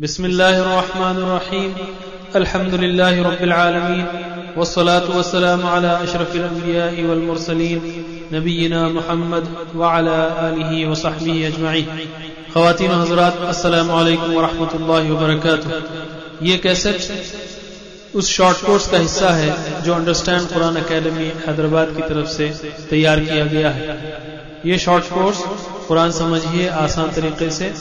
बिस्मिल्लाहिर्रहमानिर्रहीम अल्हम्दुलिल्लाहि रब्बिल आलमीन वस्सलातु वस्सलामु अला अशरफिल अंबिया'i वल मुरसलीन नबीना मोहम्मद व अला आलिहि व सहबिहि अजमईन खवातीन हजरात अस्सलाम वालेकुम व रहमतुल्लाहि ये कैसेट उस शॉर्ट कोर्स का हिस्सा है जो अंडरस्टैंड कुरान एकेडमी हैदराबाद की तरफ़ से तैयार किया गया है। ये शॉर्ट कोर्स कुरान समझिए आसान तरीके से।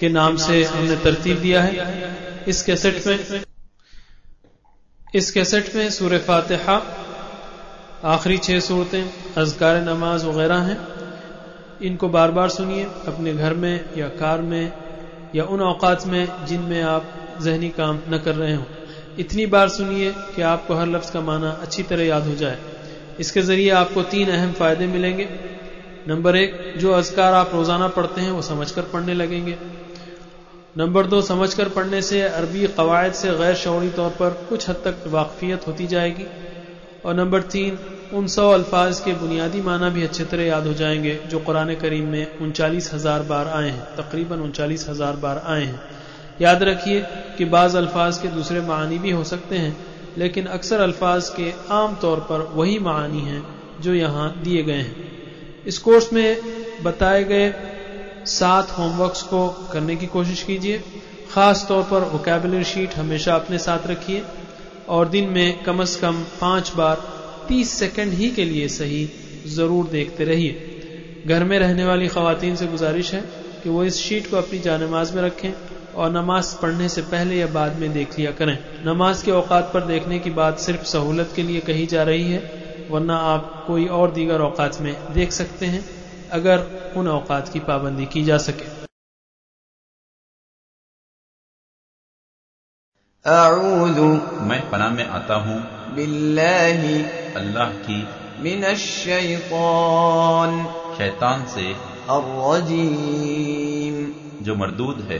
के नाम से हमने तरतीब दिया है। इस कैसेट में इस कैसेट में सूर्य फातिहा, आखिरी छह सूरतें, अजकार नमाज़ वगैरह हैं। इनको बार बार सुनिए, अपने घर में या कार में या उन अवकात में जिनमें आप जहनी काम न कर रहे हों। इतनी बार सुनिए कि आपको हर लफ्ज का माना अच्छी तरह याद हो जाए। इसके ज़रिए आपको तीन अहम फ़ायदे मिलेंगे। नंबर एक, जो अजकार आप रोज़ाना पढ़ते हैं, वो समझकर पढ़ने लगेंगे। नंबर दो, समझकर पढ़ने से अरबी कवायद से गैर शौरी तौर पर कुछ हद तक वाकफियत होती जाएगी। और नंबर तीन, उन सौ अल्फाज के बुनियादी माना भी अच्छी तरह याद हो जाएँगे जो कुरान करीम में उनचालीस हज़ार बार आए हैं, तकरीबन उनचालीस हज़ार बार आए हैं। याद रखिए कि बाज अल्फाज के दूसरे मानी भी हो सकते हैं, लेकिन अक्सर अल्फाज के आम तौर पर वही मानी हैं जो यहाँ दिए गए हैं। इस कोर्स में बताए गए सात होमवर्क्स को करने की कोशिश कीजिए। खास तौर पर वोकेबलरी शीट हमेशा अपने साथ रखिए और दिन में कम से कम पाँच बार तीस सेकंड ही के लिए सही ज़रूर देखते रहिए। घर में रहने वाली खातन से गुजारिश है कि वो इस शीट को अपनी जानमाज में रखें और नमाज़ पढ़ने से पहले या बाद में देख लिया करें। नमाज़ के औकात पर देखने की बात सिर्फ़ सहूलत के लिए कही जा रही है, वरना आप कोई और दीगर औकात में देख सकते हैं। अगर उन औकात की पाबंदी की जा सके अऊदु मैं पनाह में आता हूँ बिल्लाहि अल्लाह की मिनश्शैतान शैतान से अर्रजीम जो मरदूद है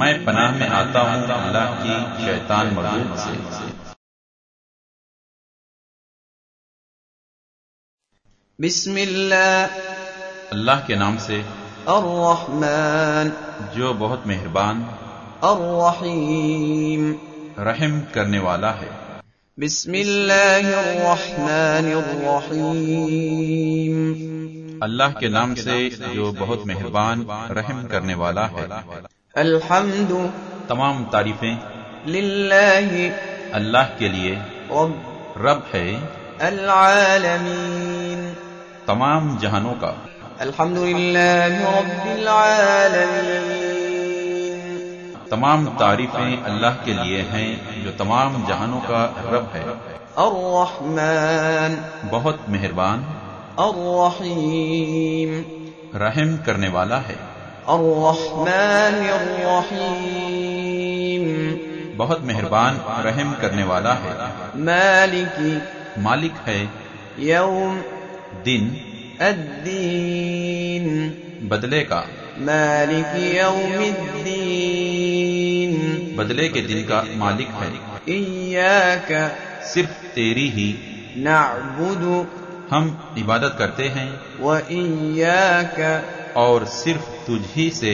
मैं पनाह में आता हूँ अल्लाह की शैतान मरूद से बिस्मिल्लाह अल्लाह के नाम से अर्रहमान। जो बहुत मेहरबान अर्रहीम। रहम करने वाला है। बिस्मिल्लाहिर्रहमानिर्रहीम। अल्लाह के नाम से जो बहुत मेहरबान रहम करने वाला है। अल्हम्दु तमाम तारीफें लिल्लाहि अल्लाह के लिए। रब है अल्लामीन तमाम जहानों का। अल्हम्दुलिल्लाहि तमाम तारीफें अल्लाह के लिए हैं जो तमाम जहानों का रब है। अर्रहमान। बहुत मेहरबान। अर्रहीम। रहम करने वाला है। अर्रहमान बहुत मेहरबान रहम करने वाला है। मालिकी मालिक है। यौम दिन अद्दीन। बदले का। मालिक यौमिद्दीन। बदले के दिन का मालिक है। इयाक सिर्फ़ तेरी ही नाबुदु। हम इबादत करते हैं। व इयाक और सिर्फ तुझ ही से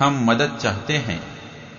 हम मदद चाहते हैं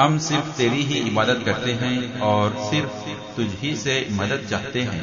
हम सिर्फ तेरी ही इबादत करते हैं और सिर्फ तुझ ही से मदद चाहते हैं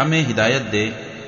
हमें हिदायत दे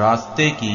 रास्ते की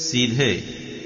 सीधे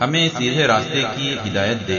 हमें सीधे रास्ते की हिदायत दे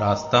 रास्ता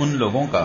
उन लोगों का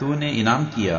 तूने इनाम किया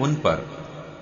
उन पर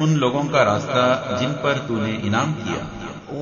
उन लोगों का रास्ता जिन पर तूने इनाम किया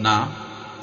ना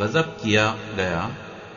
गजब किया गया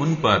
उन पर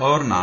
और ना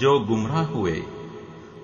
जो गुमराह हुए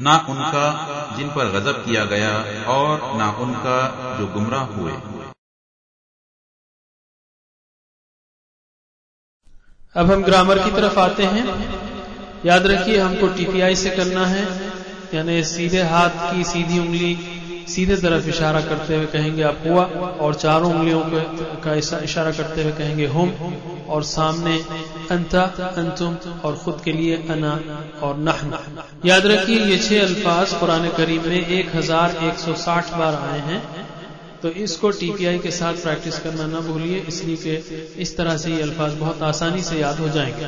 ना उनका जिन पर गजब किया गया और ना उनका जो गुमराह हुए अब हम ग्रामर की तरफ़ आते हैं। याद रखिए, हमको टीपीआई से करना है। यानी सीधे हाथ की सीधी उंगली, सीधे तरफ़ इशारा करते हुए कहेंगे आप हुआ, और चारों उंगलियों का इशारा करते हुए कहेंगे हम, और सामने अंता, अंतुम, और खुद के लिए अना, और नहन। याद रखिए, ये छह अल्फाज पुराने करीब में एक हज़ार एक सौ साठ बार आए हैं। तो इसको टीपीआई के साथ प्रैक्टिस करना ना भूलिए, इसलिए कि इस तरह से ये अल्फाज बहुत आसानी से याद हो जाएँगे।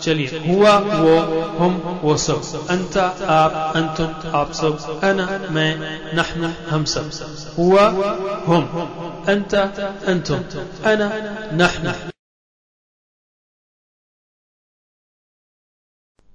चलिए, हुआ वो, हम वो सब। अंता, आप, अंतुम, आप सब। अना, मैं, नहन, हम सब। हुआ, हम। अंता, अंतुम। अना, नहन।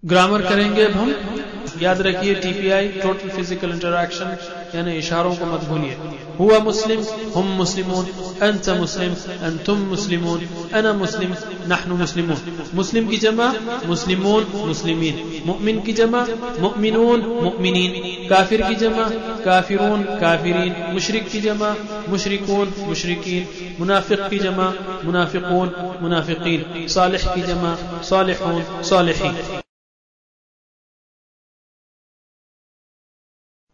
ग्रामर करेंगे अब हम। याद रखिए टीपीआई टोटल फ़िज़िकल इंटरैक्शन यानी इशारों को मत भूलिए हुआ मुस्लिम हम मुस्लिमून अंत मुस्लिम अंतुम मुस्लिमून अना मुस्लिम नहनु मुस्लिमून मुस्लिम की जमा मुस्लिमून मुस्लिमीन मुमिन की जमा मुमिनून मुमिनीन काफिर की जमा काफिरून काफिरीन मुशरिक की जमा मुशरिकून मुशरिकीन मुनाफिक की जमा मुनाफिकून मुनाफिकीन सालिह की जमा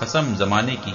कसम जमाने की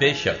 बेशक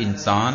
इंसान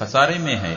खसारे में है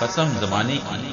कसम जमाने की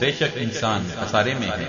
बेशक इंसान खसारे में है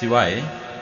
सिवाय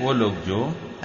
वो लोग जो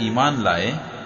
ईमान लाए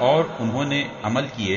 और उन्होंने अमल किए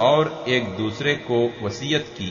और एक दूसरे को वसीयत की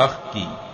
हक की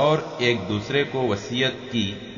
और एक दूसरे को वसीयत की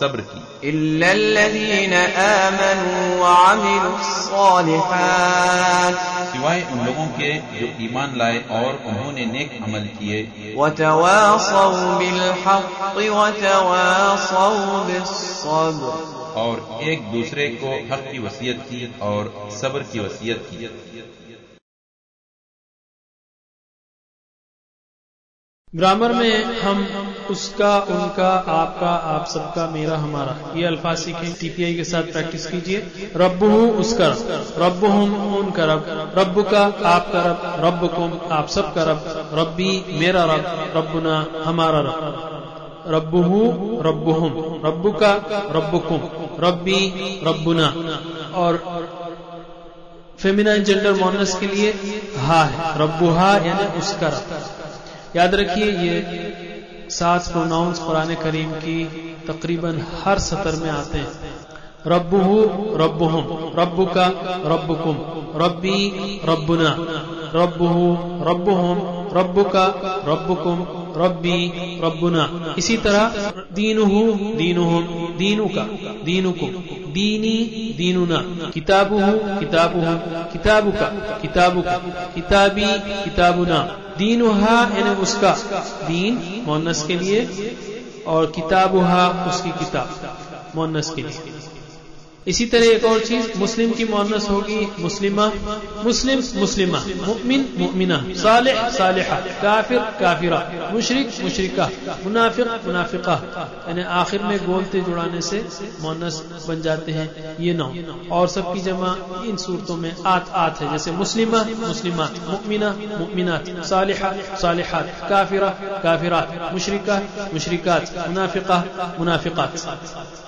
सब्र की। सिवाय उन लोगों के जो ईमान लाए और उन्होंने नेक अमल किए। और एक दूसरे को हक की वसीयत की और सब्र की वसीयत की। ग्रामर में हम उसका, उनका, आपका, आप सबका, मेरा, हमारा। ये अल्फाज सीखें, टीपीआई के साथ प्रैक्टिस कीजिए। रब्बू उसका रब। रब उनका रब। रब्बु का आपका रब। रब्बुकुम आप सबका रब। रब्बी मेरा रब। रब्बुना हमारा रब। रब्बुहु रब्बुहुम। रब्बु का रब्बुकुम। रब्बी रब्बुना। और फेमिनाइन जेंडर मोनस के लिए हा है। रब्बुहा यानी उसका रब। याद रखिए ये सात प्रोनाउंस कुरान करीम की तकरीबन हर सतर में आते हैं। रब्बुहु रब्बुहुम रब्बु का रब्बुकुम, रब्बी रब्बुना, रब्बुहु रब्बुहुम रब्बु का रब्बुकुम रब्बी, रब्बुना। इसी तरह दीनुहु दीनुहुम दीनु का दीनुकुम दीनी, दीनुना। किताबुहु किताबुहु। किताबुका किताबुका। किताबी, किताबुना। दीनुहा, यानी उसका दीन मोनस के लिए, और किताबुहा, उसकी किताब मोनस के लिए। इसी तरह एक और चीज़, मुस्लिम की मोनस होगी, मुस्लिमा, मुस्लिम, मुस्लिमा, मुमिन, मुमिना सालिह सालिहा, काफिर, काफिरा, मुशरिक, मुशरिका, मुनाफिक, मुनाफिका, यानी आखिर में गोलते जुड़ाने से मोनस बन जाते हैं, ये नौ। और सबकी जमा इन सूरतों में आत आत है, जैसे मुस्लिमा मुस्लिमात मुमिना, मुमिनात, सालिहा, सालिहात, काफिरा, काफिरात, मुशरिका, मुशरिकात, मुनाफिका, मुनाफिकात।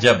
जब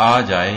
आ जाए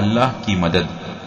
अल्लाह की मदद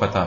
फतह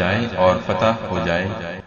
जाए और फतह हो जाए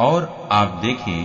और आप देखें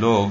लोग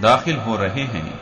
दाखिल हो रहे हैं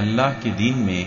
अल्लाह के दीन में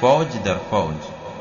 फौज दर फौज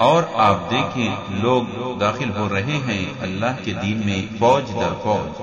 और आप देखें लोग दाखिल हो रहे हैं अल्लाह के दीन में फौज दर फौज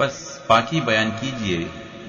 बस पाकी बयान कीजिए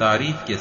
तारीफ के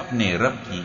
अपने रब की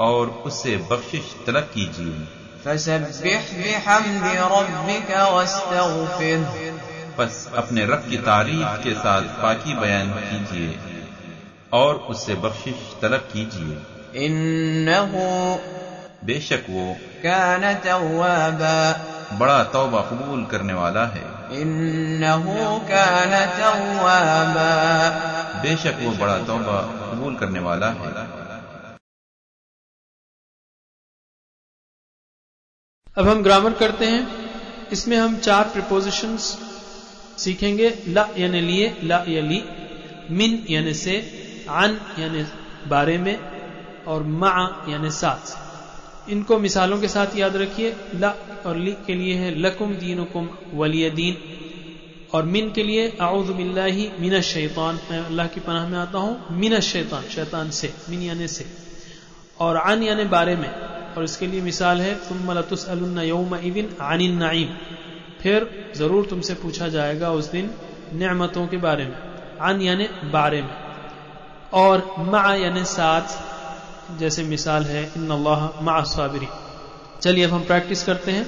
और उससे बख्शिश तलब कीजिए। बस अपने रब की तारीफ़ के साथ बाकी बयान कीजिए और उससे बख्शिश तलब कीजिए। बेशक वो क्या बड़ा तोबा कबूल करने वाला है। बेशक वो बड़ा तोबा कबूल करने वाला है। अब हम ग्रामर करते हैं। इसमें हम चार प्रिपोजिशंस सीखेंगे। ला यानी लिए, ला या ली मिन यानी से अन यानी बारे में, और मा यानी साथ। इनको मिसालों के साथ याद रखिए। ला और ली के लिए है लकुम दीनुकुम वलिय दीन। और मिन के लिए आउज बिल्लाही मिन शैतान। मैं अल्लाह की पनाह में आता हूँ। मिन शैतान शैतान से, मिन यानी से। और अन यानी बारे में। और इसके लिए मिसाल है तुम लतुस यौम इबिन अनिन नाइम फिर ज़रूर तुमसे पूछा जाएगा उस दिन नेमतों के बारे में अन यानी बारे में। और मा यानी साथ जैसे मिसाल है इन अल्लाह मा साबरी चलिए अब हम प्रैक्टिस करते हैं।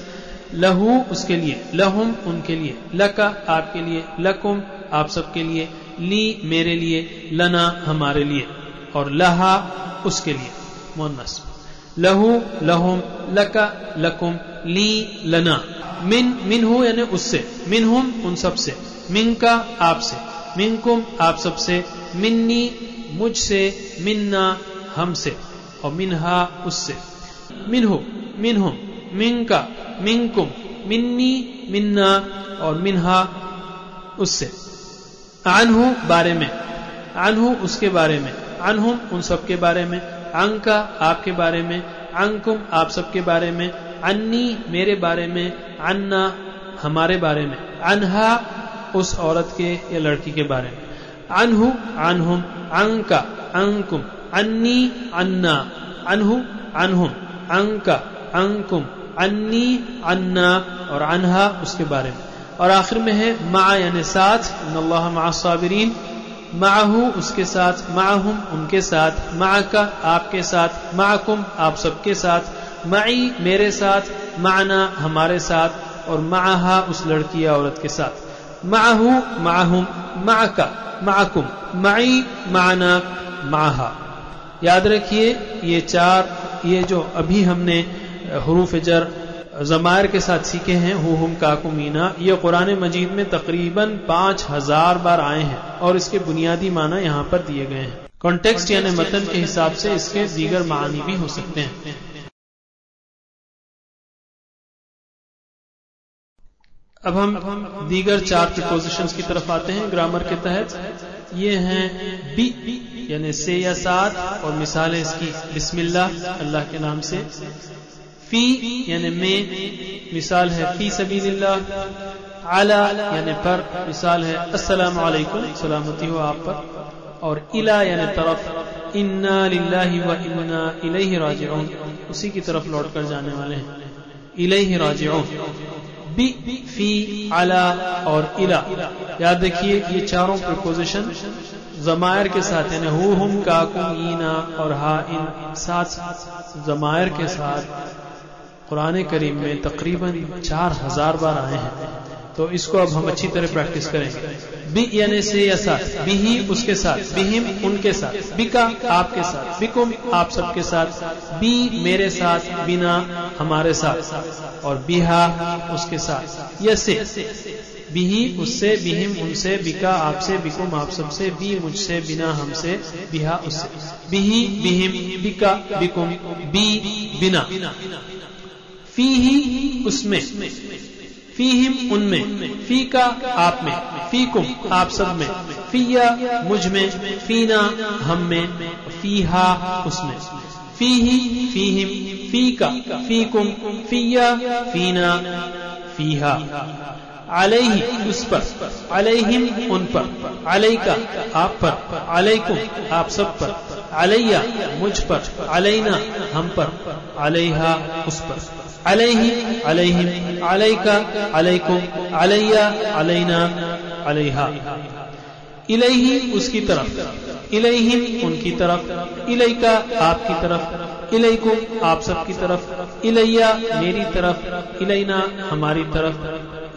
लहू उसके लिए, लहुम उनके लिए, लका आपके लिए, लकुम आप सबके लिए, ली मेरे लिए, लना हमारे लिए, और लहा उसके लिए। मोनस। लहू लहुम लका लकुम ली लना। मिन, मिनहू यानी उससे। मिनहुम उन सबसे मिन का आपसे। मिनकुम आप सबसे। मिन्नी मुझसे। मिन्ना हमसे। और मिनहा उससे। मिनहु, मिनहुम। मिनका, मिनकुम। मिन्नी, मिन्ना और मिनहा उससे। अनहु बारे में। अनहु उसके बारे में। अनहुम उन सब के बारे में। अंका आपके बारे में, अंकुम आप सबके बारे में, अन्नी मेरे बारे में, अन्ना हमारे बारे में, अनहा उस औरत के या लड़की के बारे में। अनहु, अनहुम, अंका, अंकुम, अन्नी, अन्ना, अनहु, अनहुम, अंका, अंकुम, अन्नी, अन्ना और अनहा उसके बारे में। और आखिर में है मा यानी साथ अल्लाह मासाबरीन माहू उसके साथ, माहुम उनके साथ मा का आपके साथ माकुम आप सबके साथ माई मेरे साथ, माना हमारे साथ, और माहा उस लड़की या औरत के साथ। माहू, माहुम मा का माकुम माई माना, माहा। याद रखिए, ये चार, ये जो अभी हमने हरूफ जर जमायर के साथ सीखे हैं हु हम काकुमीना ये कुरान मजीद में तकरीबन पाँच हज़ार बार आए हैं और इसके बुनियादी माना यहाँ पर दिए गए हैं। कॉन्टेक्स्ट यानी मतन के हिसाब से इसके दीगर मानी भी हो सकते हैं। अब हम दीगर चार प्रिपोजिशंस की तरफ़ आते हैं। ग्रामर के तहत ये हैं बी यानी से या साथ और मिसाल इसकी। बिस्मिल्लाह अल्लाह के नाम से। फ़ी, यानी में, मिसाल है फ़ी सबीलिल्लाह आला यानी पर, मिसाल है अस्सलाम वालेकुम सलामती हो आप पर, और इला, यानी तरफ़, इन्ना लिल्लाहि व इन्ना इलैहि राजिऊन, उसी की तरफ़ लौट कर जाने वाले हैं, इलैहि राजिऊन, बी, फ़ी आला और इला, याद रखिए ये चारों प्रपोजिशन जमायर के साथ, यानी हु, हम काकुम ईना और हा, इन साथ जमायर के साथ कुरान करीम में तकरीबन चार हज़ार बार आए हैं। तो इसको अब हम अच्छी तरह प्रैक्टिस करेंगे। बी यानी से या साथ बिही उसके साथ, बिहिम उनके साथ, बिका आपके साथ, बिकुम आप सबके साथ, बी मेरे साथ, बिना हमारे साथ, और बिहा उसके साथ यसे बिही उससे, बिहिम उनसे, बिका आपसे, बिकुम आप सबसे, बी मुझसे, बिना हमसे, बिहा उससे। बिही, बिहिम, बिका, बिकुम, बी, बिना। फ़ी ही उसमें फ़ी हिम उनमें, फ़ी का आप में फ़ी कुम आप सब में, फिया मुझमें, फीना हम में, फीहा उसमें। फ़ी ही फ़ी हिम फ़ी का फ़ी कुम फिया, फीना, फीहा। अलैहि उस पर, अलैहिम उन पर, अलैका आप पर, अलैकुम आप सब पर, अलैया मुझ पर, अलैना हम पर, अलैहा उस पर। अलैहि, अलैहिम, अलैका, अलैकुम, अलैया, अलैना, अलैहा। इलैहि उसकी तरफ़, इलैहिम उनकी तरफ़, इलैका आपकी तरफ़, इलैकुम आप सबकी तरफ़, इलैया मेरी तरफ़, इलैना हमारी तरफ़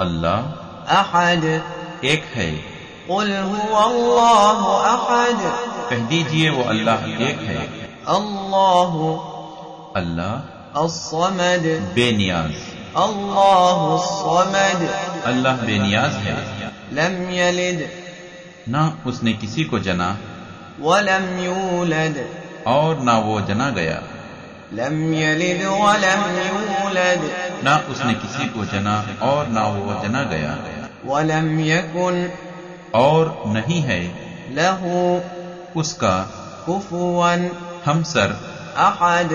अल्लाह अहद। एक है। अहद। कह दीजिए वो अल्लाह एक है। अल्लाह अल्लाह असमद बेनियाज। अल्लाह समद अल्लाह बेनियाज है। लम यलिद। ना उसने किसी को जना। वलम यूलद। और ना वो जना गया। लम यलिद वलम ना उसने किसी को जना और ना वो जना गया। वलम यकुन और नहीं है। लहू। उसका कुफुवन। हमसर अहद।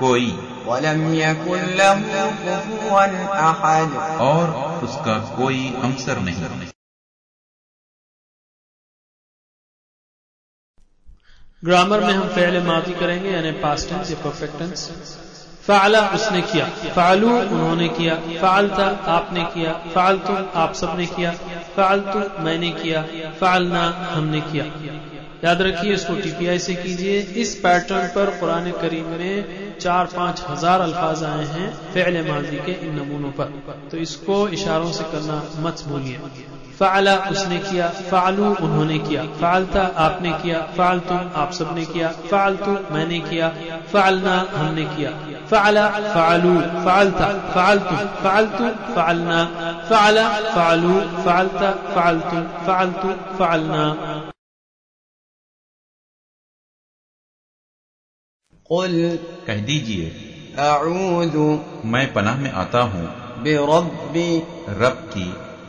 कोई। वलम यकुन लहू। कुफुवन अहद। और उसका कोई हमसर नहीं। ग्रामर में हम पहले माफ़ी करेंगे यानी पास्ट टेंस या परफेक्ट टेंस फाला उसने किया। फालू उन्होंने किया। फालता आपने किया। फालतू आप सबने किया। फालतू मैंने किया। फालना हमने किया। याद रखिए इसको टीपीआई से कीजिए। इस पैटर्न पर कुरान करीम में चार पाँच हज़ार अल्फाज आए हैं फेल माजी के इन नमूनों पर। तो इसको इशारों से करना मत भूलिए। फाला उसने किया फालू उन्होंने किया फालता आपने किया फालतू आप सबने किया फालतू मैंने किया फालना हमने किया। फाला फालू फालता फालतू फालतू फालना फाला फालू फालता फालतू फालतू फालना। कह दीजिए मैं पनाह में आता हूँ। बे रब की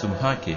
सुबह के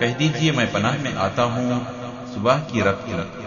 कह दीजिए मैं पनाह में आता हूँ सुबह की रब की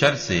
शर से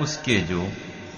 उसके जो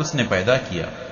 उसने पैदा किया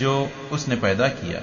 जो उसने पैदा किया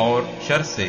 और शर से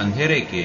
अंधेरे के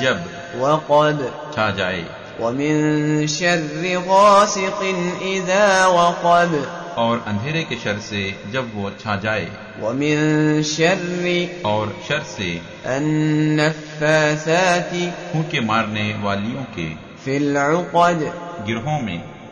जब वक़द। छा जाए। वमिन शर्र गासिकिन इज़ा वक़द। और अंधेरे के शर से जब वो छा जाए। वमिन शर्र और शर से अन्नफासाति फूके मारने वालियों के फिल गिरहों में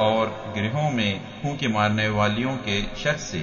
और गिरहों में फूके मारने वालियों के शर से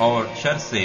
और शर से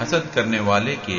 हसद करने वाले के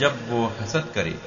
जब वो हसद करे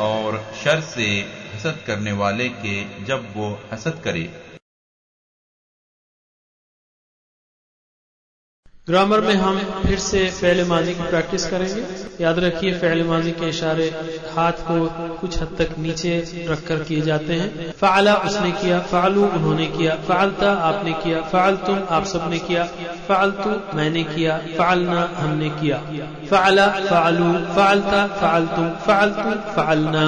और शर से हसद करने वाले के जब वो हसद करे ग्रामर में हम फिर से फेल माजी की प्रैक्टिस करेंगे। याद रखिए, फेल माजी के इशारे हाथ को कुछ हद तक नीचे रखकर किए जाते हैं। फाला उसने किया, फालू उन्होंने किया, फालता आपने किया, फालतुम आप सबने किया, फालतू मैंने किया, फालना हमने किया। फाला फालू, फालता फालतुम, फालतू फालना।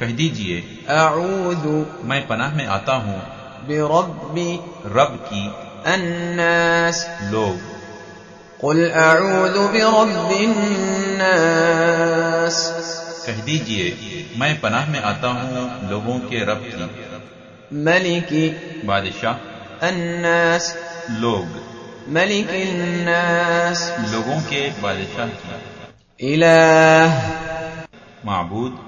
कह दीजिए अऊदु मैं पनाह में आता हूँ। बेरबी रब की अन्नास। लोग। कुल अऊदु बेरबिन्नास कह दीजिए मैं पनाह में आता हूँ लोगों के रब की। मलिकी बादशाह। अन्नास। लोग। मलिक लोगों के बादशाह की। इलाह। माबूद।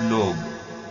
लोग।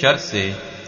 शर से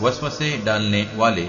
वसवसे डालने वाले।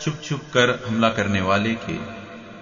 छुप छुप कर हमला करने वाले के।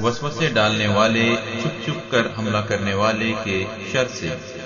वसवसे डालने वाले छुप छुप कर हमला करने वाले के शर से।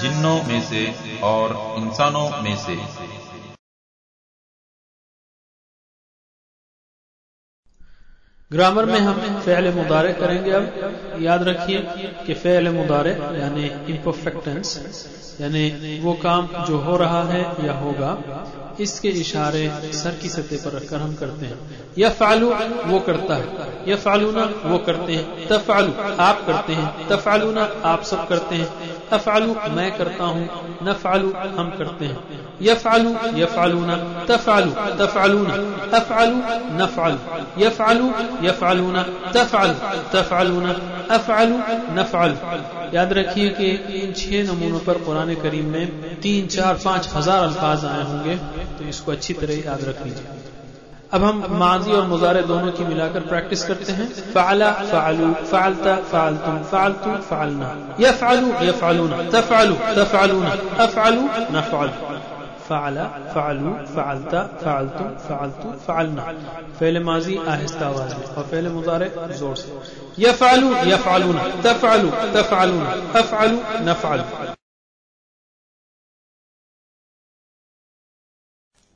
जिन्नों में से और इंसानों में से। ग्रामर में हम फ़ेल मुदारे करेंगे अब। याद रखिए कि फ़ेल मुदारे यानी इम्परफेक्ट टेंस यानी वो काम जो हो रहा है या होगा, इसके इशारे सर की सतह पर रखकर हम करते हैं। यह फालू वो करता है। यह फालूना वो करते हैं। तफालू आप करते हैं। तफालूना आप सब करते हैं। अफालू मैं करता हूँ नफालू हम करते हैं। यफालू यफालूना तफालू तफालूना अफालू नफालू यफालू यफालूना तफालू तफालूना अफालू नफालू याद रखिए कि इन छह नमूनों पर कुरान करीम में तीन, चार, पाँच हज़ार अल्फाज आए होंगे तो इसको अच्छी तरह याद रख लीजिए। अब हम माजी और मुजारे दोनों की मिलाकर प्रैक्टिस करते हैं। फ़ाला फ़ालू फ़ालता फ़ालतुम फ़ालतू फ़ालना यफ़ालू यफ़ालूना तफ़ालू तफ़ालूना अफ़ालू नफ़ालू फ़ाला फ़ालू फ़ालता फ़ालतू फ़ालतू फ़ालना फ़ेल माजी आहिस्ता आवाज़ में और फ़ेल मुजारे ज़ोर से। यफ़ालू यफ़ालूना तफ़ालू तफ़ालूना अफ़ालू नफ़ालू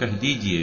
कह दीजिए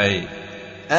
ऐ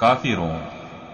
काफिरों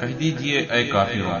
कह दीजिए ऐ काफिरों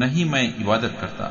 नहीं मैं इबादत करता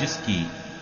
जिसकी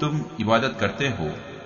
तुम इबादत करते हो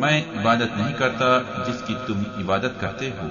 मैं इबादत नहीं करता जिसकी तुम इबादत करते हो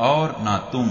और ना तुम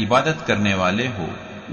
इबादत करने वाले हो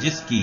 जिसकी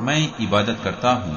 मैं इबादत करता हूँ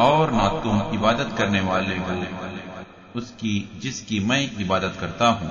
और ना तुम इबादत करने वाले हो उसकी जिसकी मैं इबादत करता हूँ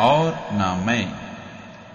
और ना मैं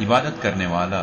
इबादत करने वाला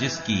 जिसकी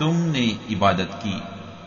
तुमने इबादत की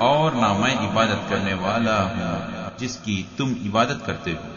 और ना मैं इबादत करने वाला हूँ जिसकी तुम इबादत करते हो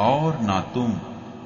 और ना तुम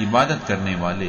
इबादत करने वाले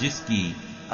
जिसकी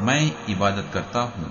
मैं इबादत करता हूँ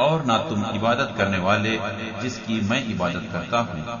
और ना तुम इबादत करने वाले जिसकी मैं इबादत करता हूँ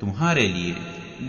तुम्हारे लिए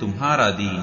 तुम्हारा दीन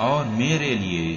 और मेरे लिए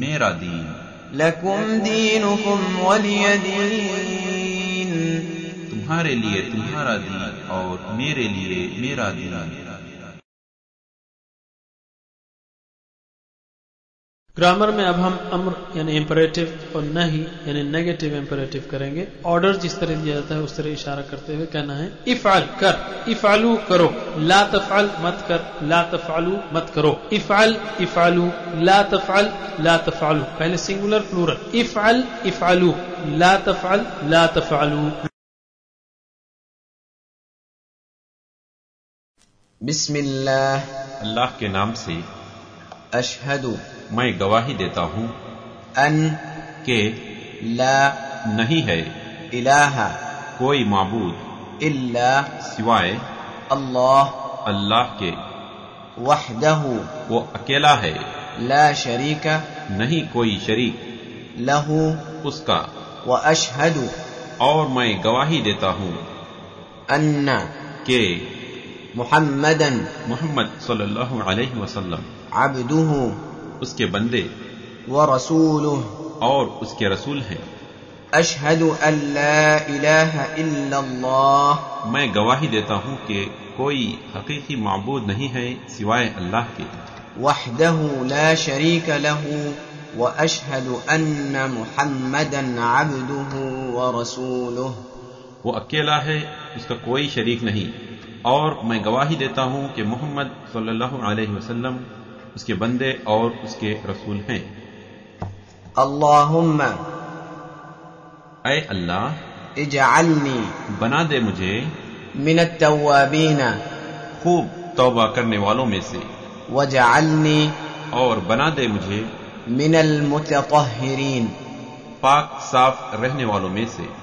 मेरा दीन लकुम दीनुकुम वलिय दीन। तुम्हारे लिए तुम्हारा दीन और मेरे लिए मेरा दीन। ग्रामर में अब हम अम्र यानी इम्परेटिव और नहीं यानी नेगेटिव इम्परेटिव करेंगे। ऑर्डर जिस तरह दिया जाता है उस तरह इशारा करते हुए कहना है इफ़ाल कर इफ़ालू करो ला तफ़ाल मत कर ला तफ़ालू मत करो। इफ़ाल इफ़ालू ला तफ़ाल ला तफ़ालू पहले सिंगुलर प्लूरल इफ़ाल इफ़ालू ला तफ़ाल ला तफ़ालू बिस्मिल्लाह। अल्लाह के नाम से अशहदु। मैं गवाही देता हूँ अन के ला नहीं है। इलाहा कोई माबूद इल्ला सिवाय अल्लाह अल्लाह के। वहदहु वो अकेला है। ला शरीका नहीं कोई शरीक। लहू उसका। व अशहदु और मैं गवाही देता हूँ अन्न कि। मुहम्मदन मोहम्मद सल्लल्लाहु अलैहि वसल्लम। अब्दुहु उसके बंदे रसूलुह और उसके रसूल हैं। अशहदु इल्लल्लाह। मैं गवाही देता हूँ कि कोई हकीकी माबूद नहीं है सिवाय अल्लाह के। वहदहु ला शरीक लहु व अशहदु अन्न मुहम्मदन अब्दुहु व रसूलुह। वो अकेला है उसका कोई शरीक नहीं। और मैं गवाही देता हूँ कि मोहम्मद सल्लल्लाहु अलैहि वसल्लम उसके बंदे और उसके रसूल हैं। अल्लाहुम्मा अल्लाह इजाली बना दे मुझे मिनत खूब तोबा करने वालों में से। वजाली और बना दे मुझे मिनल मुतरीन पाक साफ़ रहने वालों में से।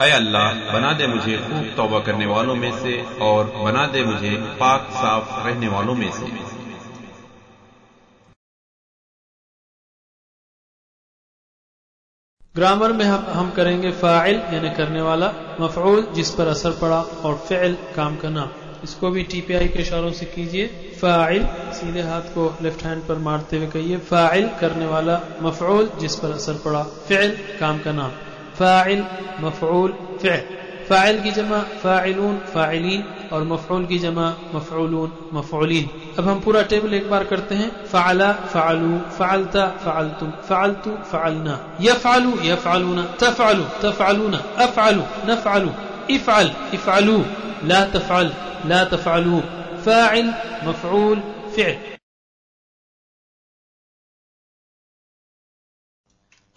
अय अल्लाह बना दे मुझे खूब तौबा करने वालों में से और बना दे मुझे पाक साफ रहने वालों में से ग्रामर में हम हम करेंगे फ़ाइल यानी करने वाला मफऊल जिस पर असर पड़ा और फ़िल काम का नाम इसको भी टीपीआई के इशारों से कीजिए। फ़ाइल, सीधे हाथ को लेफ़्ट हैंड पर मारते हुए कहिए। फ़ाइल करने वाला मफऊल, जिस पर असर पड़ा। फ़िल, काम का नाम। File, मफऊल, fill. फ़ाइल की जमा फ़ाइलून, फ़ाइलिन, और मफऊल की जमा मफऊलून, मफऊलीन। अब हम पूरा टेबल एक बार करते हैं। फ़ाला, फ़ालू, फ़ालता फ़ालतुम फ़ालतू, फ़ालना। यफ़ालू यफ़ालूना तफ़ालू तफ़ालूना अफ़ालू नफ़ालू इफ़ाल इफ़ालू ला तफ़ाल ला तफ़ालू फ़ाइल मफ़ऊल फ़िल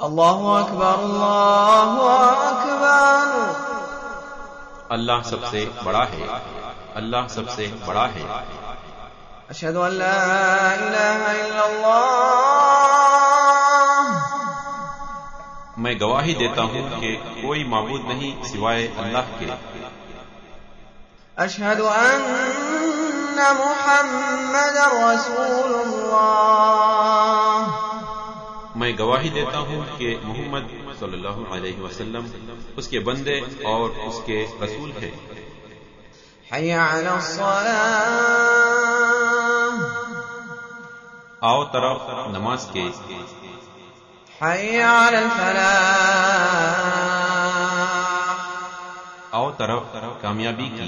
अल्लाहु अकबर अल्लाहु अकबर अल्लाह सबसे बड़ा है अल्लाह सबसे बड़ा है अशहदु अन ला इलाहा इल्लल्लाह मैं गवाही देता हूँ कि कोई मबूद नहीं सिवाय अल्लाह के। अशहदु मैं गवाही देता हूँ कि मोहम्मद सल्लल्लाहु अलैहि वसल्लम उसके बंदे और उसके रसूल हैं। आओ तरफ़ नमाज़ के। हय अला फलाह आओ तरफ कामयाबी की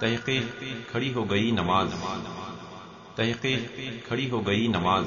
तहकीक खड़ी हो गई नमाज तहकीक खड़ी हो गई नमाज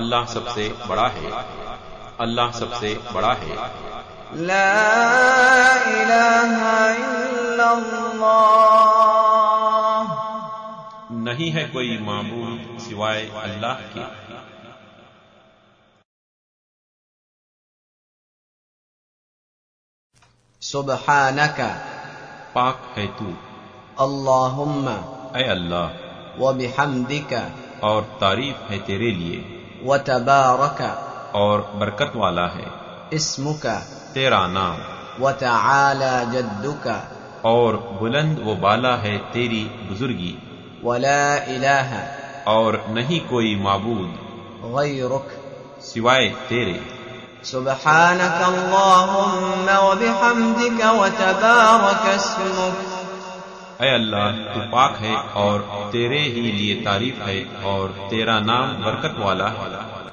अल्लाह सबसे बड़ा है अल्लाह सबसे बड़ा है। ला इलाहा नहीं है कोई मामूल सिवाय अल्लाह के। का पाक है तू। अल्लाहुम्मा। ए अल्लाह। व बिहमदिका और तारीफ़ है तेरे लिए। व तबारका और बरकत वाला है। इसमुका। तेरा नाम। व तआला जद्दुका। और बुलंद वो बाला है तेरी बुजुर्गी। वला इला और नहीं कोई मबूद। वही रुख सिवाय तेरे। सुबहानक अल्लाहुम्मा व बिहम्दिक व तबारक अय अल्लाह तू पाक है और तेरे ही लिए तारीफ है और तेरा नाम बरकत वाला है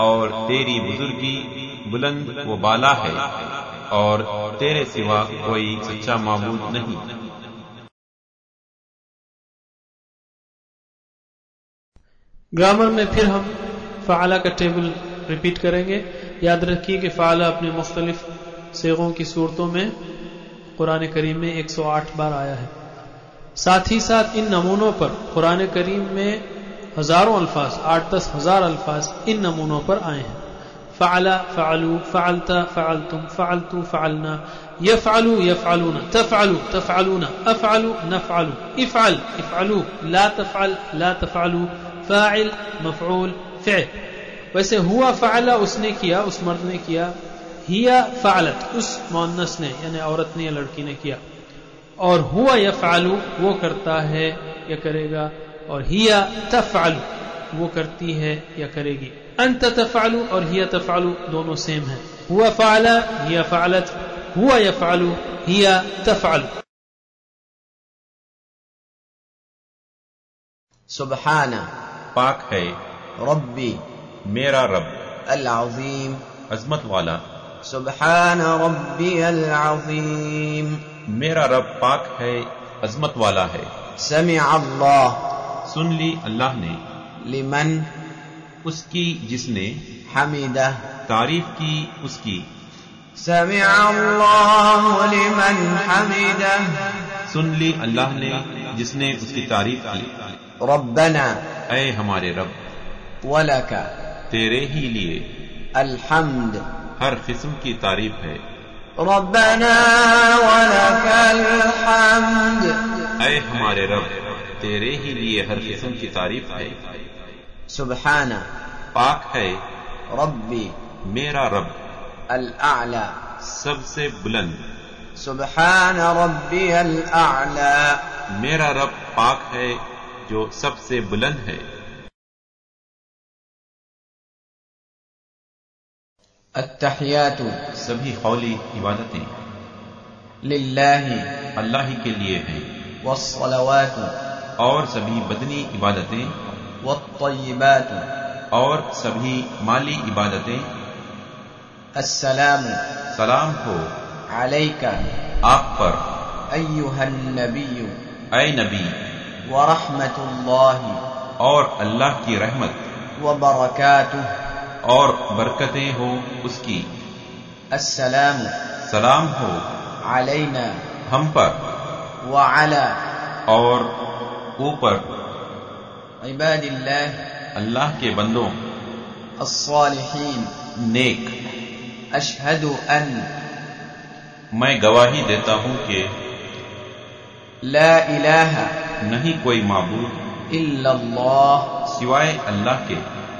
और तेरी बुजुर्गी बुलंद व बाला है और तेरे सिवा कोई सच्चा माबूद नहीं ग्रामर में फिर हम फ़ाला का टेबल रिपीट करेंगे याद रखिए कि फ़ाला अपने मुख्तलिफ़ सेगों की सूरतों में कुरान करीम में 108 बार आया है। साथ ही साथ इन नमूनों पर कुरान करीम में हज़ारों अल्फाज, आठ दस हज़ार अल्फाज इन नमूनों पर आए हैं। फ़ाला, फ़ालू, फ़ालता, फ़ालतुम, फ़ालतू, फ़ालना, यफ़ालू, यफ़ालूना, तफ़ालू, तफ़ालूना, अफ़ालू, नफ़ालू, इफ़ाल, इफ़ालू, ला तफ़ाल, ला तफ़ालू, फ़ाइल, मफ़ूल, फ़िल। वैसे हुआ फ़ाला उसने किया, उस मर्द ने किया, हिया फ़ालत उस मोनस ने, यानी औरत ने या लड़की ने किया। और हुआ या फ़ालू वो करता है या करेगा, और हिया तफ़ालू वो करती है या करेगी। अंत तफ़ालू और हिया तफ़ालू दोनों सेम है। हुआ फ़ाला हिया फ़ालत हुआ या फ़ालू हिया तफ़ालू सुबहाना, पाक है। रब्बी मेरा रब अल्लाजीम अजमत वाला। सुबहान रबीम मेरा रब पाक है अजमत वाला है। समय अल्लाह सुन ली अल्लाह ने। लिमन। उसकी जिसने हमीदा। तारीफ़ की उसकी। समय अल्लाह हमीदा। सुन ली अल्लाह ने जिसने उसकी तारीफ़ की। रब्बना। ए हमारे रब। वाला का तेरे ही लिए। अलहमद। हर किस्म की तारीफ़ है। रब्बना वलकल हमारे रब तेरे ही लिए हर किस्म की तारीफ़ है। सुबहाना। पाक है। रब्बी। मेरा रब। अल आला सबसे बुलंद। सुबहान रब्बी अल। आला मेरा रब पाक है जो सबसे बुलंद है। अत्तहियातु सभी हौली इबादतें लिल्लाही अल्लाह के लिए हैं। वस्सलवातु और सभी बदनी इबादतें वत्तय्यिबातु और सभी माली इबादतें अस्सलाम सलाम हो अलैका आप पर। अय्युहन नबी ऐ नबी व और अल्लाह की रहमत। व और बरकतें हो उसकी। अस्सलाम सलाम हो। अलैना हम पर। वला और ऊपर। इबादिल्लाह अल्लाह के बंदों। अस्सालिहीन नेक। अशहदु अन मैं गवाही देता हूँ कि ला इलाहा नहीं कोई माबूद। इल्लल्लाह सिवाय अल्लाह के।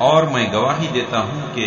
और मैं गवाही देता हूं कि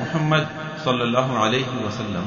मोहम्मद सल्लल्लाहु अलैहि वसल्लम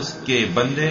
उसके बंदे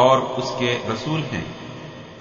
और उसके रसूल हैं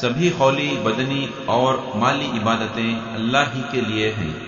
सभी खौली बदनी और माली इबादतें अल्लाह ही के लिए हैं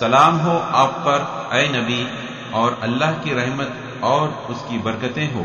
सलाम हो आप पर ऐ नबी और अल्लाह की रहमत और उसकी बरकतें हो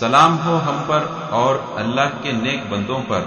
सलाम हो हम पर और अल्लाह के नेक बंदों पर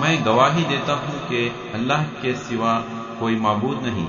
मैं गवाही देता हूं कि अल्लाह के सिवा कोई माबूद नहीं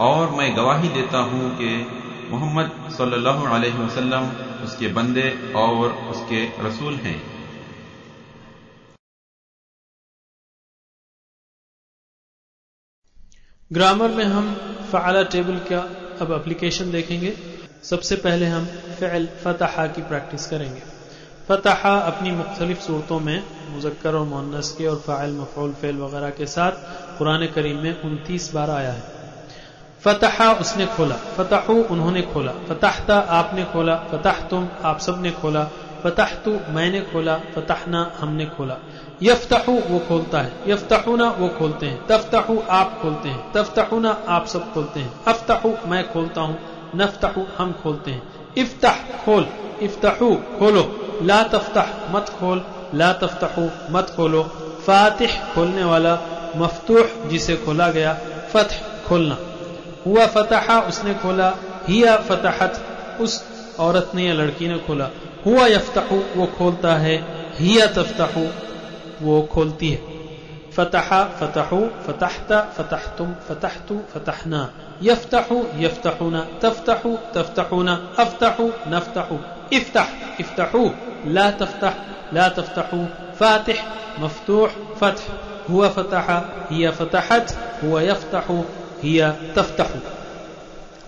और मैं गवाही देता हूं कि मोहम्मद सल्लल्लाहु अलैहि वसल्लम उसके बंदे और उसके रसूल हैं ग्रामर में हम फ़ाला टेबल का अब एप्लीकेशन देखेंगे सबसे पहले हम फ़ैल फतहा की प्रैक्टिस करेंगे। फतह अपनी मुख्तलिफ़ सूरतों में मुजक्कर और मुन्नस के और फ़ाइल, मफूल, फेल वगैरह के साथ कुरान करीम में उनतीस बार आया है। फतह उसने खोला। फतह उन्होंने खोला। फतहता आपने खोला। फतह तुम आप सबने खोला। फतह तु मैंने खोला। फतहना हमने खोला। यफ्तहु वो खोलता है। यफ्तहुना वो खोलते हैं। तफ्तहु आप खोलते हैं। तफ्तहुना आप सब खोलते हैं। अफ्तहु मैं खोलता हूँ। नफ्तहु, हम खोलते हैं। इफ्ताह, खोल। इफ्तहु, खोलो। ला तफ्ताह, मत खोल। ला तफ्तहु, मत खोलो। फातिह, खोलने वाला। मफतूह, जिसे खोला गया। फतह, खोलना। हुआ फतहा, उसने खोला। हिया फतहत, उस औरत ने या लड़की ने खोला। हुआ यफ्तहु, वो खोलता है। हिया तफ्तहु, वो खोलती है। फतहा, फतहु, फतहता, फतहतुम, फतहतु, फतहना। यफ्तहु, यफ्तहुना। तफ्तहु, तफ्तहुना। अफ्तहु, नफ्तहु। इफ्तह, इफ्तहु। ला तफ्तह, ला तफ्तहु। फातिह, मफ्तूह, फतह। हुआ फतहा, हिया फतहत। हुआ यफ्तहु, हिया तफ्तहु।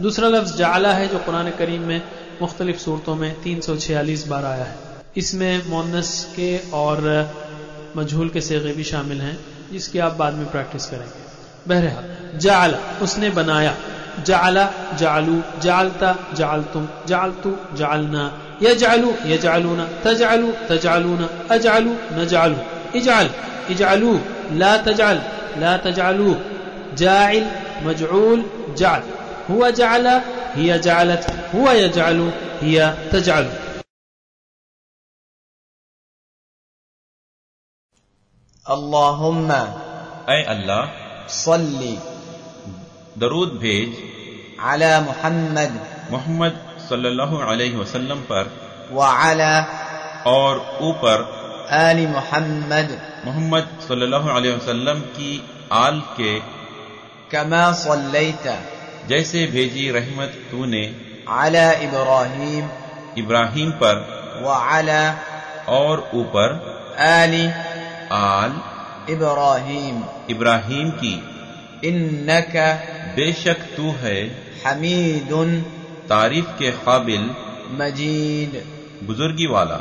दूसरा लफ्ज जाला है, जो कुरान करीम में मुख्तलिफ़ सूरतों में तीन सौ छियालीस बार आया है। इसमें मोनस के और मजहूल के सेगे भी शामिल हैं। जिसकी आप बाद में प्रैक्टिस करेंगे। बहरहाल, जाल, उसने बनाया। जाला, जालू, जालता जालतुम जालतु, जालना। यजालू यजालूना तजालू, तजालूना। अजालू, नजालू। इजाल, इजालू। ला तजाल, ला तजालू। जाइल मजूल जाल। हुआ जाला, हिया जालत। हुआ यजालू हिया तजालू। अल्लाहुम्मा। अय अल्लाह सल्ली। दरूद भेज। अला मुहम्मद। मोहम्मद सल्लल्लाहु अलैहि वसल्लम पर। व अला और ऊपर आली मुहम्मद। मोहम्मद सल्लल्लाहु अलैहि वसल्लम की आल के। कमा सल्लैता। जैसे भेजी रहमत तूने। अला इब्राहीम। इब्राहिम पर। व अला और ऊपर आली आल इब्राहीम इब्राहिम की इन्नक बेशक तू है हमीदुन तारीफ के काबिल मजीद बुजुर्गी वाला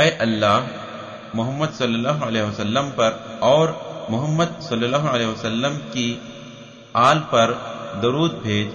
अय अल्लाह मोहम्मद सल्लल्लाहु अलैहि वसल्लम पर और मोहम्मद सल्लल्लाहु अलैहि वसल्लम की आल पर दरूद भेज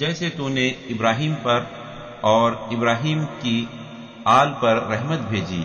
जैसे तूने इब्राहिम पर और इब्राहिम की आल पर रहमत भेजी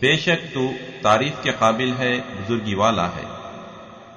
बेशक तू तारीफ के काबिल है बुजुर्गी वाला है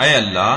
अय अल्लाह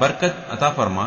बरकत अता फरमा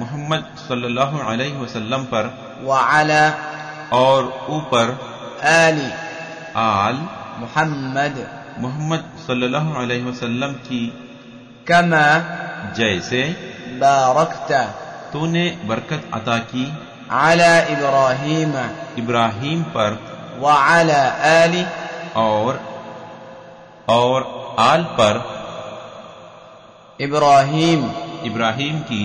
मोहम्मद सल्लल्लाहु अलैहि वसल्लम पर वाला और ऊपर आली आल मोहम्मद मोहम्मद सल्लल्लाहु अलैहि वसल्लम की कमा जैसे बारकता तूने बरकत अता की आला इब्राहिम इब्राहिम पर वाला आली और और आल पर इब्राहिम इब्राहिम की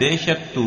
बेशक तू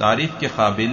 तारीफ के काबिल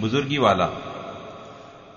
बुजुर्गी वाला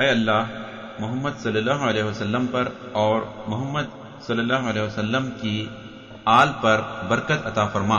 अय अल्लाह मोहम्मद सल्लल्लाहु अलैहि वसल्लम पर और मोहम्मद सल्लल्लाहु अलैहि वसल्लम की आल पर बरकत अता फरमा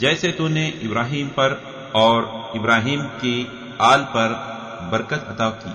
जैसे तूने इब्राहिम पर और इब्राहिम की आल पर बरकत अता की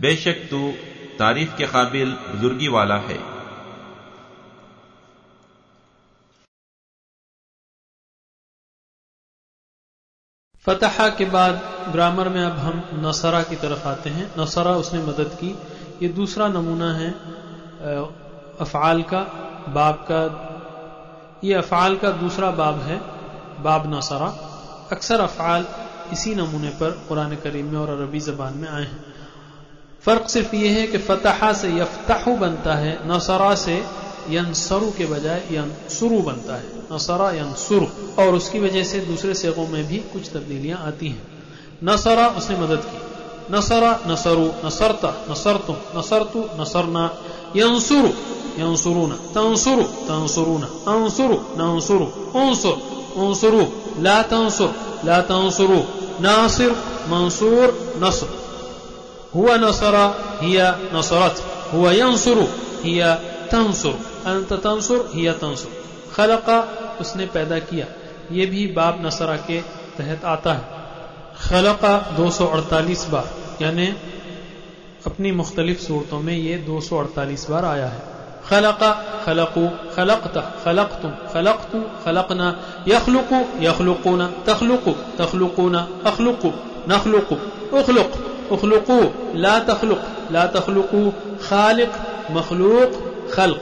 बेशक तू तारीफ के काबिल बुजुर्गी वाला है फतहा के बाद ग्रामर में अब हम नसरा की तरफ़ आते हैं। नसरा उसने मदद की। ये दूसरा नमूना है अफ़ाल का, बाब का। ये अफ़ाल का दूसरा बाब है, बाब नसरा। अक्सर अफ़ाल इसी नमूने पर कुरान करीम में और अरबी जबान में आए हैं। फ़र्क सिर्फ़ ये है कि फतहा से यफ्ताहु बनता है, नसरा से यनसरु के बजाय यनसुरु बनता है। नसरा यनसुरु और उसकी वजह से दूसरे सेगों में भी कुछ तब्दीलियाँ आती हैं। नसरा, उसने मदद की। नसरा, नसरु, नसरता नसरतु नसरतु, नसरना। यंसुरु, यंसुरुना। तंसुरु, तंसुरुना। अंसुरु, नंसुरु। उनसुर उनसुरु ला तंसुर, ला तंसुरु। नासिर, मंसूर, नसर। हुआ नसरा, हिया नसरत। हुआ यंसुरु, हिया तंसुर। अंत तंसुर हिया तंसुर। खलका, उसने पैदा किया। ये भी बाब नसरा के तहत आता है। खलका 248 बार, यानी अपनी मुख्तलिफ़ सूरतों में ये 248 बार आया है। खलका, खलकू, खलकता, खलकतुम, खलकतु, खलकना, यखलुकु, यखलुकुना, तखलुकु, तखलुकुना, अखलुकु, नखलुकु, उखलुक, उखलुकु, ला तखलुक, ला तखलुकु, खालिक, मखलूक, खल्क।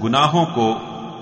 गुनाहों को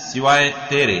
सिवाय तेरे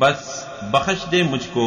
बस बख्श दे मुझको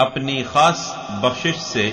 अपनी खास बख्शिश से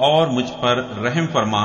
और मुझ पर रहम फरमा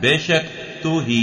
बेशक तू ही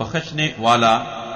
बख्शने वाला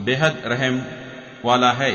बेहद रहम वाला है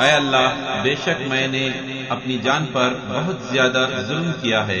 अय अल्लाह बेशक मैंने अपनी जान पर बहुत ज्यादा जुल्म किया है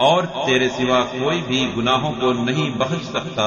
और तेरे सिवा कोई भी गुनाहों को नहीं बख्श सकता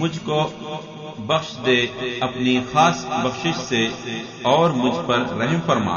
मुझको बख्श दे अपनी खास बख्शिश से और मुझ पर रहम फरमा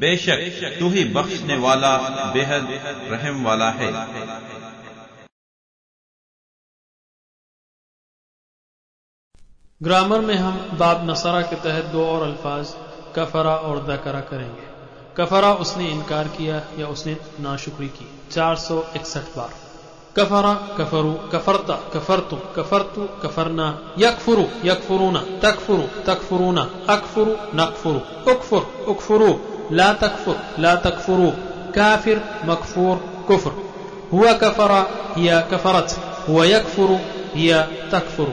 बेशक तू ही बख्शने वाला बेहद रहम वाला है ग्रामर में हम बाब नसरा के तहत दो और अल्फाज कफरा और दकरा करेंगे कफरा उसने इनकार किया या उसने नाशुक्री की चार सौ इकसठ बार कफरा कफरू कफरता कफरतु कफरतु कफरना यकफुरु यकफुरूना तकफुरु तकफुरूना अकफुरु नकफुरु उकफुर उकफुरु ला तकफुर ला तकफुरु काफिर मकफूर कुफर हुआ कफरा या कफरत हुआ यकफुरु या तकफुरु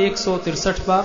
एक सौ तिरसठ बार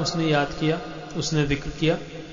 उसने याद किया उसने जिक्र किया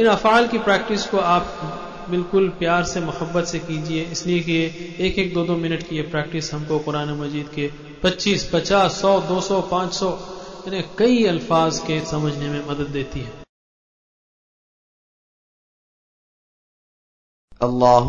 इन अफाल की प्रैक्टिस को आप बिल्कुल प्यार से मोहब्बत से कीजिए। इसलिए कि एक एक दो दो मिनट की ये प्रैक्टिस हमको कुरान मजीद के 25, 50, 100, 200, 500 यानी कई अल्फाज के समझने में मदद देती है। अल्लाह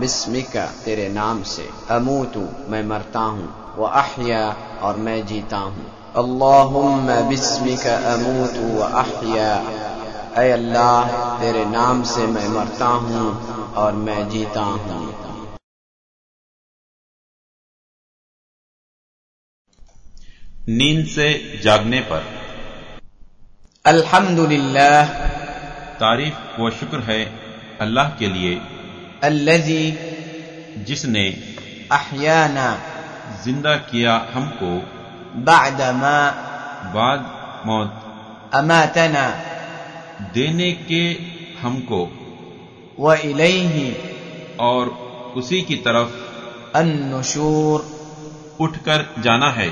बिस्मिका तेरे नाम से। अमूतु मैं मरता हूँ व अहया और मैं जीता हूँ। अल्लाहुम्म बिस्मिका अमूतु व अहया। ऐ अल्लाह तेरे नाम से मैं मरता हूँ और मैं जीता हूँ। नींद से जागने पर। अल्हम्दुलिल्लाह। तारीफ़ व शुक्र है अल्लाह के लिए। अल्लजी जिसने अहयाना ज़िंदा किया हमको। बादमा बाद मौत। अमातना। देने के हमको व इलैहि और उसी की तरफ अन्नुशूर उठकर जाना है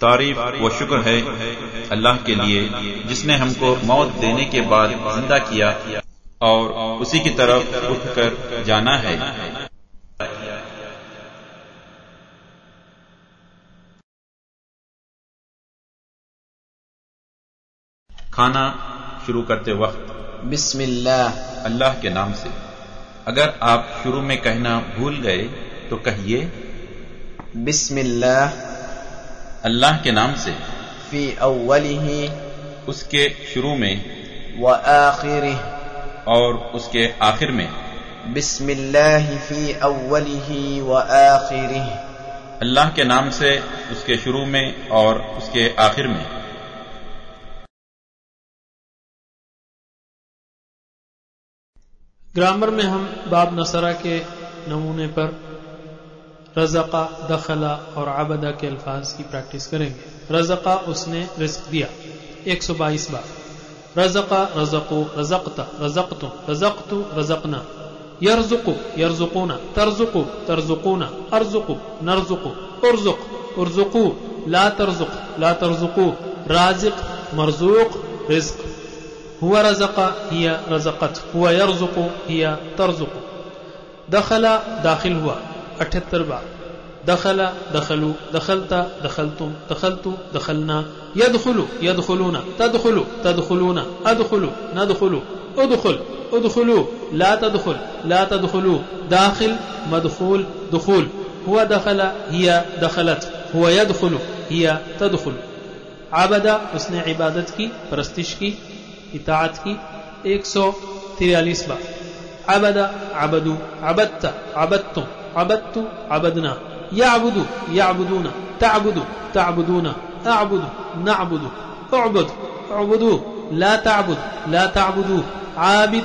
तारीफ व शुक्र है अल्लाह के लिए जिसने हमको मौत देने के बाद जिंदा किया और उसी की तरफ उठकर जाना है खाना शुरू करते वक्त। बिस्मिल्लाह। अल्लाह के नाम से। अगर आप शुरू में कहना भूल गए तो कहिए बिस्मिल्लाह। अल्लाह के नाम से। फ़ी अव्वलिही। उसके शुरू में। व आखिरिह और उसके आखिर में। बिस्मिल्लाह फ़ी अव्वलिही व आखिरिह अल्लाह के नाम से उसके शुरू में और उसके आखिर में। ग्रामर में हम बाब नसरा के नमूने पर रजका, दखला और आबदा के अल्फाज की प्रैक्टिस करेंगे। रजका उसने रिस्क दिया। 122 बार। रजका रजको रजकता, रजकतु रजकतु रजकना। यरजुकु, यरजुकुना। तरजुकु, तरजुकुना। अर्जुकु, नरजुकु। उर्जुक, उर्जुकु। ला तरजुक, ला तरजुकु। राजिक, मरजूक रिज्क हुआ रजका हिया रजकत हुआ यरजुक हिया तरजुक दखला दाखिल हुआ अठहत्तर बार दखला दखलू दखलता दखलतुम दखलतु दखलना यदखलु यदखलूना तदखलु तदखलूना अदखलु नदखलु उदखल उदखलू ला तदखल ला तदखलू दाखिल मदखूल दखूल हुआ दखला हिया दखलत हुआ यदखलु हिया तदखल आबदा उसने इबादत की परस्तिश की इतात की एक सौ तिरयालीस बार अबदा अबदू अबत्ता अबत्तुम अबत्तु अबदना याबुदु याबुदूना ताबुदु ताबुदूना अबुदु नाबुदु अबुद अबुदू ला ताबुद ला ताबुदू आबिद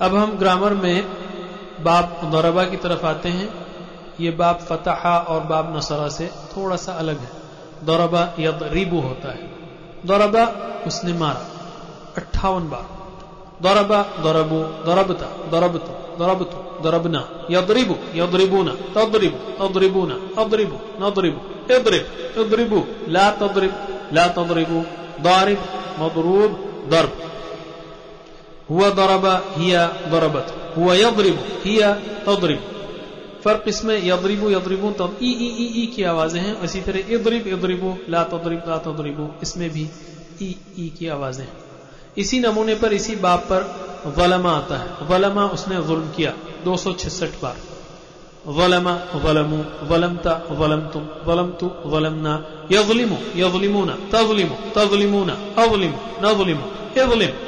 अब हम ग्रामर में बाप दरबा की तरफ़ आते हैं। ये बाप फतहा और बाप नसरा से थोड़ा सा अलग है। दौरबा यदरिबु होता है। दौरबा उसने मारा। अट्ठावन बार। दौरबा दौरबू दौरबता दौरबतो दौरबतो दौरबना यदरिबु, यदरिबूना, तदरिबु, तदरिबूना अदरिबु नदरिबु इदरिब इदरिबु ला तदरिब, ला तदरिबु, दारिब, मदरूब, दर्ब। हुआ दरबा हिया दरबत हुआ यदरिबु हिया तदरिब फ़र्क इसमें यदरिबु यदरिबु तब ई ई ई ई की आवाज़ें हैं। इसी तरह इदरिब, इदरिबु, ला तदरिब, ला तदरिबु, इसमें भी ई ई की आवाज़ें हैं। इसी नमूने पर, इसी बाप पर वलमा आता है। वलमा उसने जुल्म किया, दो सौ छिसठ बार। वलमा वलमु, वलमता वलम वलमतुम, वलमतु वलमना, यजलिमु, यजलिमुना, तजलिमु, तजलिमुना अजलिमु नजलिमु इजलिम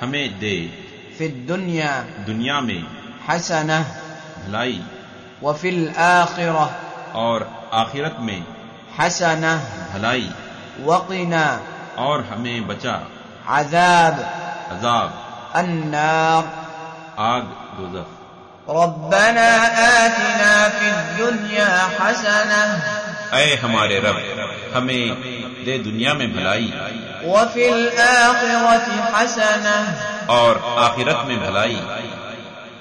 हमें दे। फिद दुनिया। दुनिया में। हसना। भलाई। व फिल आखिरह और आखिरत में। हसना। भलाई। वक़िना। और हमें बचा। अजाब। अजाब। अन्नार। आग दोजख। रब्बना आतिना फिद दुनिया हसना। अय हमारे रब हमें दे दुनिया में भलाई। व फिल आखिरति हसना और आखिरत में भलाई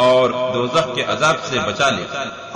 और दोजख के अजाब से बचा ले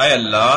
अय अल्लाह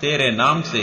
तेरे नाम से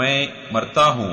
मैं मरता हूँ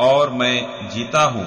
और मैं जीता हूँ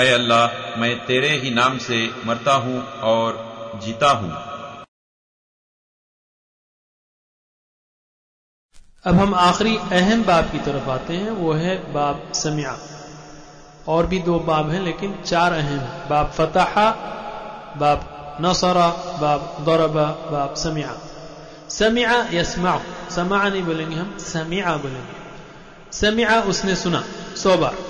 अय अल्लाह, मैं तेरे ही नाम से मरता हूँ और जीता हूँ। अब हम आखिरी अहम बाब की तरफ़ आते हैं, वो है बाब समिया। और भी दो बाब हैं, लेकिन चार अहम बाब फतहा, बाब नसरा, बाब दरबा, बाब समिया। समिया यस्मा, समा नहीं बोलेंगे हम, समिया बोलेंगे। समिया उसने सुना, सौ बार।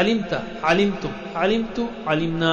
अलिमता अलिमतुम अलिमतु अलिमना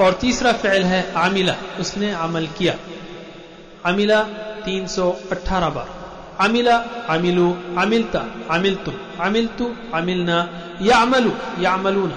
और तीसरा फ़िल है आमिला उसने अमल किया अमिला 318 बार अमिला अमिलु अमिलता अमिलतुम अमिलतु अमिलना यामलु यामलूना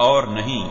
और नहीं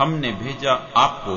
हमने भेजा आपको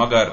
मगर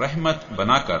रहमत बनाकर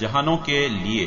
जहानों के लिए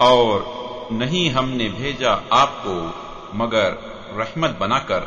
और नहीं हमने भेजा आपको मगर रहमत बनाकर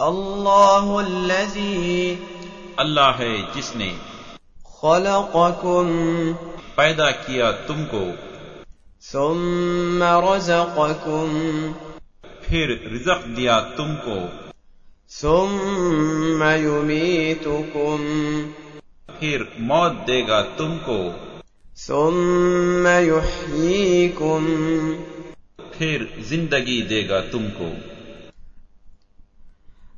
अल्लाह है जिसने खलकुम पैदा किया तुमको। रजकुम फिर रिजक दिया तुमको। सुमीतुकुम फिर मौत देगा तुमको। सुम युहीकुम फिर ज़िंदगी देगा तुमको।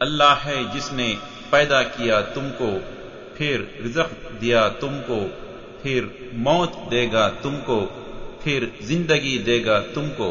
अल्लाह है जिसने पैदा किया तुमको फिर रिजक दिया तुमको फिर मौत देगा तुमको फिर जिंदगी देगा तुमको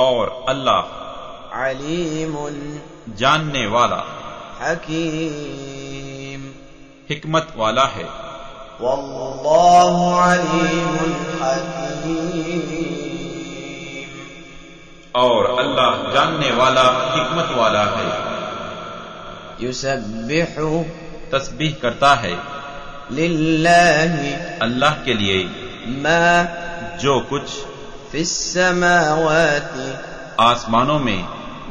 और अल्लाह अलीम जानने वाला हकीम हिकमत वाला है। और अल्लाह जानने वाला हिकमत वाला है। युसबिह तस्बीह करता है। लिल्लाहि अल्लाह के लिए मैं जो कुछ फिस्समावाति आसमानों में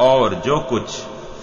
और जो कुछ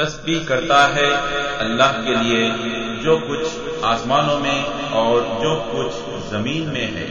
तस्बीह करता है अल्लाह के लिए जो कुछ आसमानों में और जो कुछ जमीन में है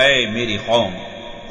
ऐ मेरी कौम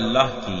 अल्लाह की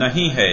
नहीं है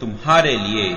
तुम्हारे लिए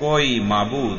कोई माबूद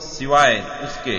सिवाय उसके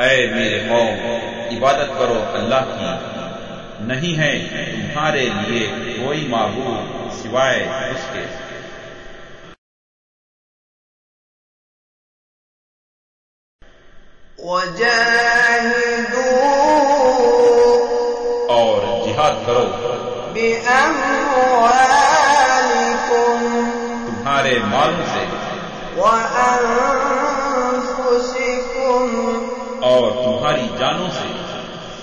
ऐ मेरे कौम इबादत करो अल्लाह की। नहीं है तुम्हारे लिए कोई माबू सिवाय उसके। और जिहाद करो। तुम्हारे माल से। तुम्हारी जानों से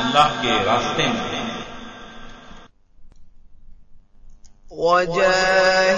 अल्लाह के रास्ते में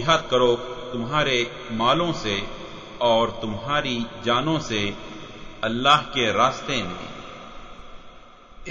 जिहाद करो तुम्हारे मालों से और तुम्हारी जानों से अल्लाह के रास्ते में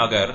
अगर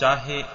चाहे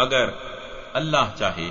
अगर अल्लाह चाहे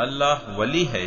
अल्लाह वली है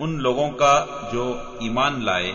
उन लोगों का जो ईमान लाए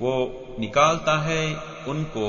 वो निकालता है उनको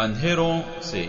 अंधेरों से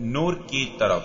नूर की तरफ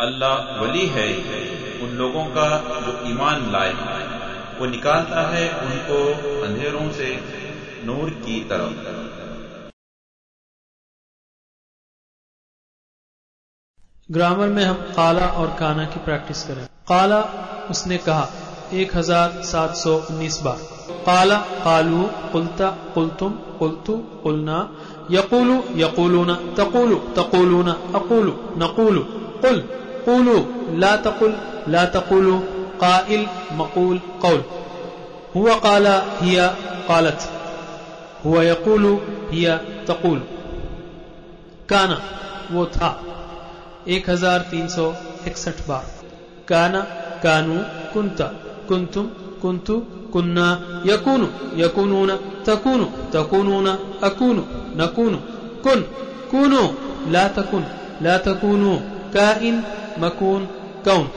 अल्लाह वली है, उन लोगों का जो ईमान लाए। वो निकालता है उनको अंधेरों से नूर की तरफ़। ग्रामर में हम काला और काना की प्रैक्टिस करें। काला उसने कहा, एक हज़ार सात सौ उन्नीस बार। काला कालू, कुलता, कुलतुम, कुलतु, कुलना, यकूलू, यकूलूना, तकूलू, तकूलूना, अकूलू, नकूलू, कुल। कूलू ला तकुल ला तकूलू काइल मकूल कौल हुआ काला हिया कालत हुआ यकूलू हिया तकूल काना वो था एक हज़ार तीन सौ इकसठ बार काना कानू कुंता कुंतुम कुंतु कुन्ना यकूनु यकूनून तकूनु तकूनून अकूनु नकूनु कुन कूनु ला तकुन ला तकूनु काइन मकून कौन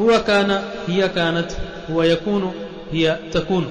हुआ काना हिया कानत हुआ यकूनु हिया तकूनु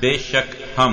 बेशक हम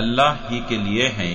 अल्लाह ही के लिए हैं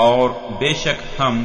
और बेशक हम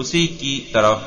उसी की तरफ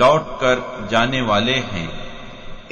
लौट कर जाने वाले हैं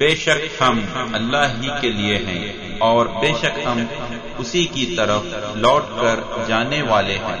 बेशक हम अल्लाह ही के लिए हैं और बेशक हम उसी की तरफ लौट कर जाने वाले हैं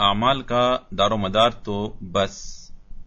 अमाल का दारोमदार तो बस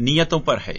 नियतों पर है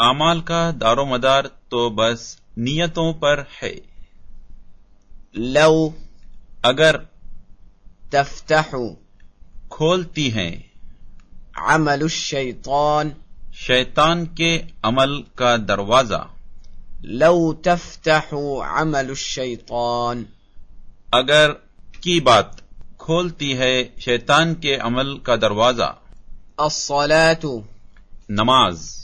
अमाल का दारो मदार तो बस नियतों पर है। लव अगर तफ्तहु खोलती हैं। अमल शैतान शैतान के अमल का दरवाज़ा। लव तफ्तहु अमल शैतान अगर की बात खोलती है शैतान के अमल का दरवाज़ा। असलातु नमाज़।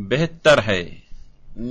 बेहतर है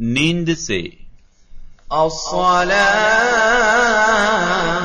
नींद से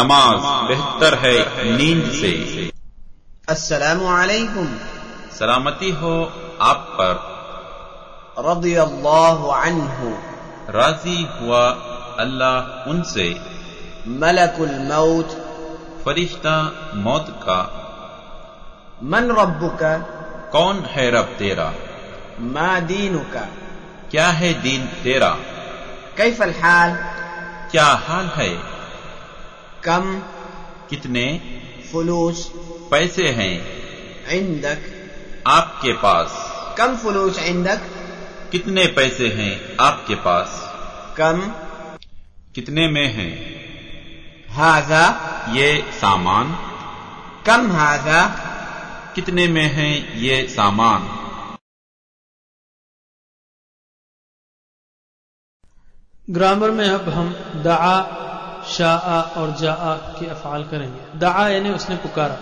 नमाज बेहतर है नींद से अस्सलामु अलैकुम सलामती हो आप पर रदियल्लाहु अन्हु राज़ी हुआ अल्लाह उनसे। मलकुल मौत। फरिश्ता मौत का। मन रब्बुका। कौन है रब तेरा? मा दीनुका। क्या है दीन तेरा? कैफल हाल? क्या हाल है? कम। कितने? फुलूस। पैसे हैं। इंदक। आपके पास। कम फुलूस इंदक। कितने पैसे हैं आपके पास? कम। कितने में हैं? हाजा। ये सामान। कम हाजा। कितने में हैं ये सामान? ग्रामर में अब हम दआ शाह और जा के अफाल करेंगे। दआ यानी उसने पुकारा।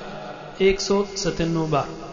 एक सौ सतानवे बार।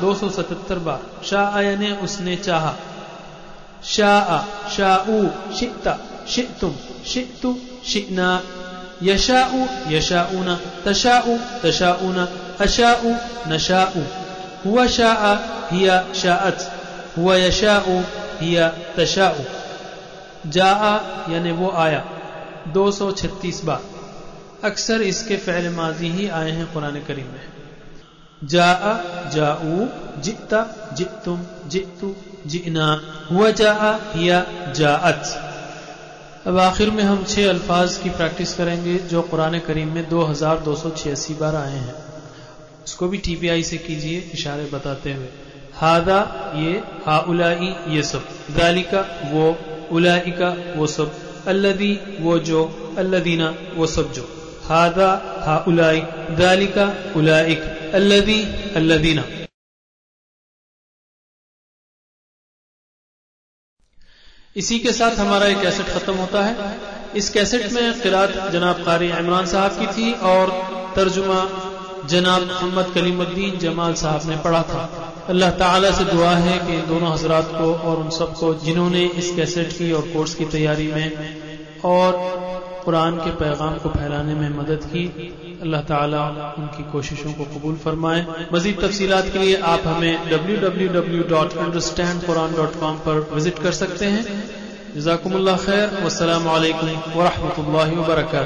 दो सौ सतहत्तर बार शाह ने उसने चाहा शाह शाह शिता शितुम शितु, शिना। यशाउ, यशाउना, तशाउ, तशाउना। अशाउ, नशाउ। हुआ शाह हिया शाअत। हुआ यशाउ, हिया तशाउ। जा यानी वो आया। 236 बार अक्सर इसके फ़ैल माजी ही आए हैं कुरान करीम में। जा जाऊ, जिता, जितुम, जितु, जिना। हुआ जा या जाअत। अब आखिर में हम छह अल्फाज की प्रैक्टिस करेंगे, जो कुरान करीम में दो हज़ार दो सौ छियासी बार आए हैं। उसको भी टीपीआई से कीजिए, इशारे बताते हुए। हादा, ये हा उलाई ये सब। दालिका, वो, उलाइका, वो सब। अल्लदी, वो जो। अल्लदीना, वो सब जो। हादा हा उलाई दालिका, उलाइक। अल्लदी, अल्लदीना। इसी के साथ हमारा एक कैसेट खत्म होता है। इस कैसेट में किरात जनाब कारी इमरान साहब की थी और तर्जुमा जनाब मोहम्मद कलीमुद्दीन जमाल साहब ने पढ़ा था। अल्लाह ताला से दुआ है कि दोनों हजरात को और उन सबको जिन्होंने इस कैसेट की और कोर्स की तैयारी में और कुरान के पैगाम को फैलाने में मदद की। अल्लाह ताला उनकी कोशिशों को कबूल फरमाए। मजीद तफसीलात के लिए आप हमें W W W dot understand Quran पर विज़िट कर सकते हैं। जजाकुमुल्ला खैर। वसलम वरहमल वर्का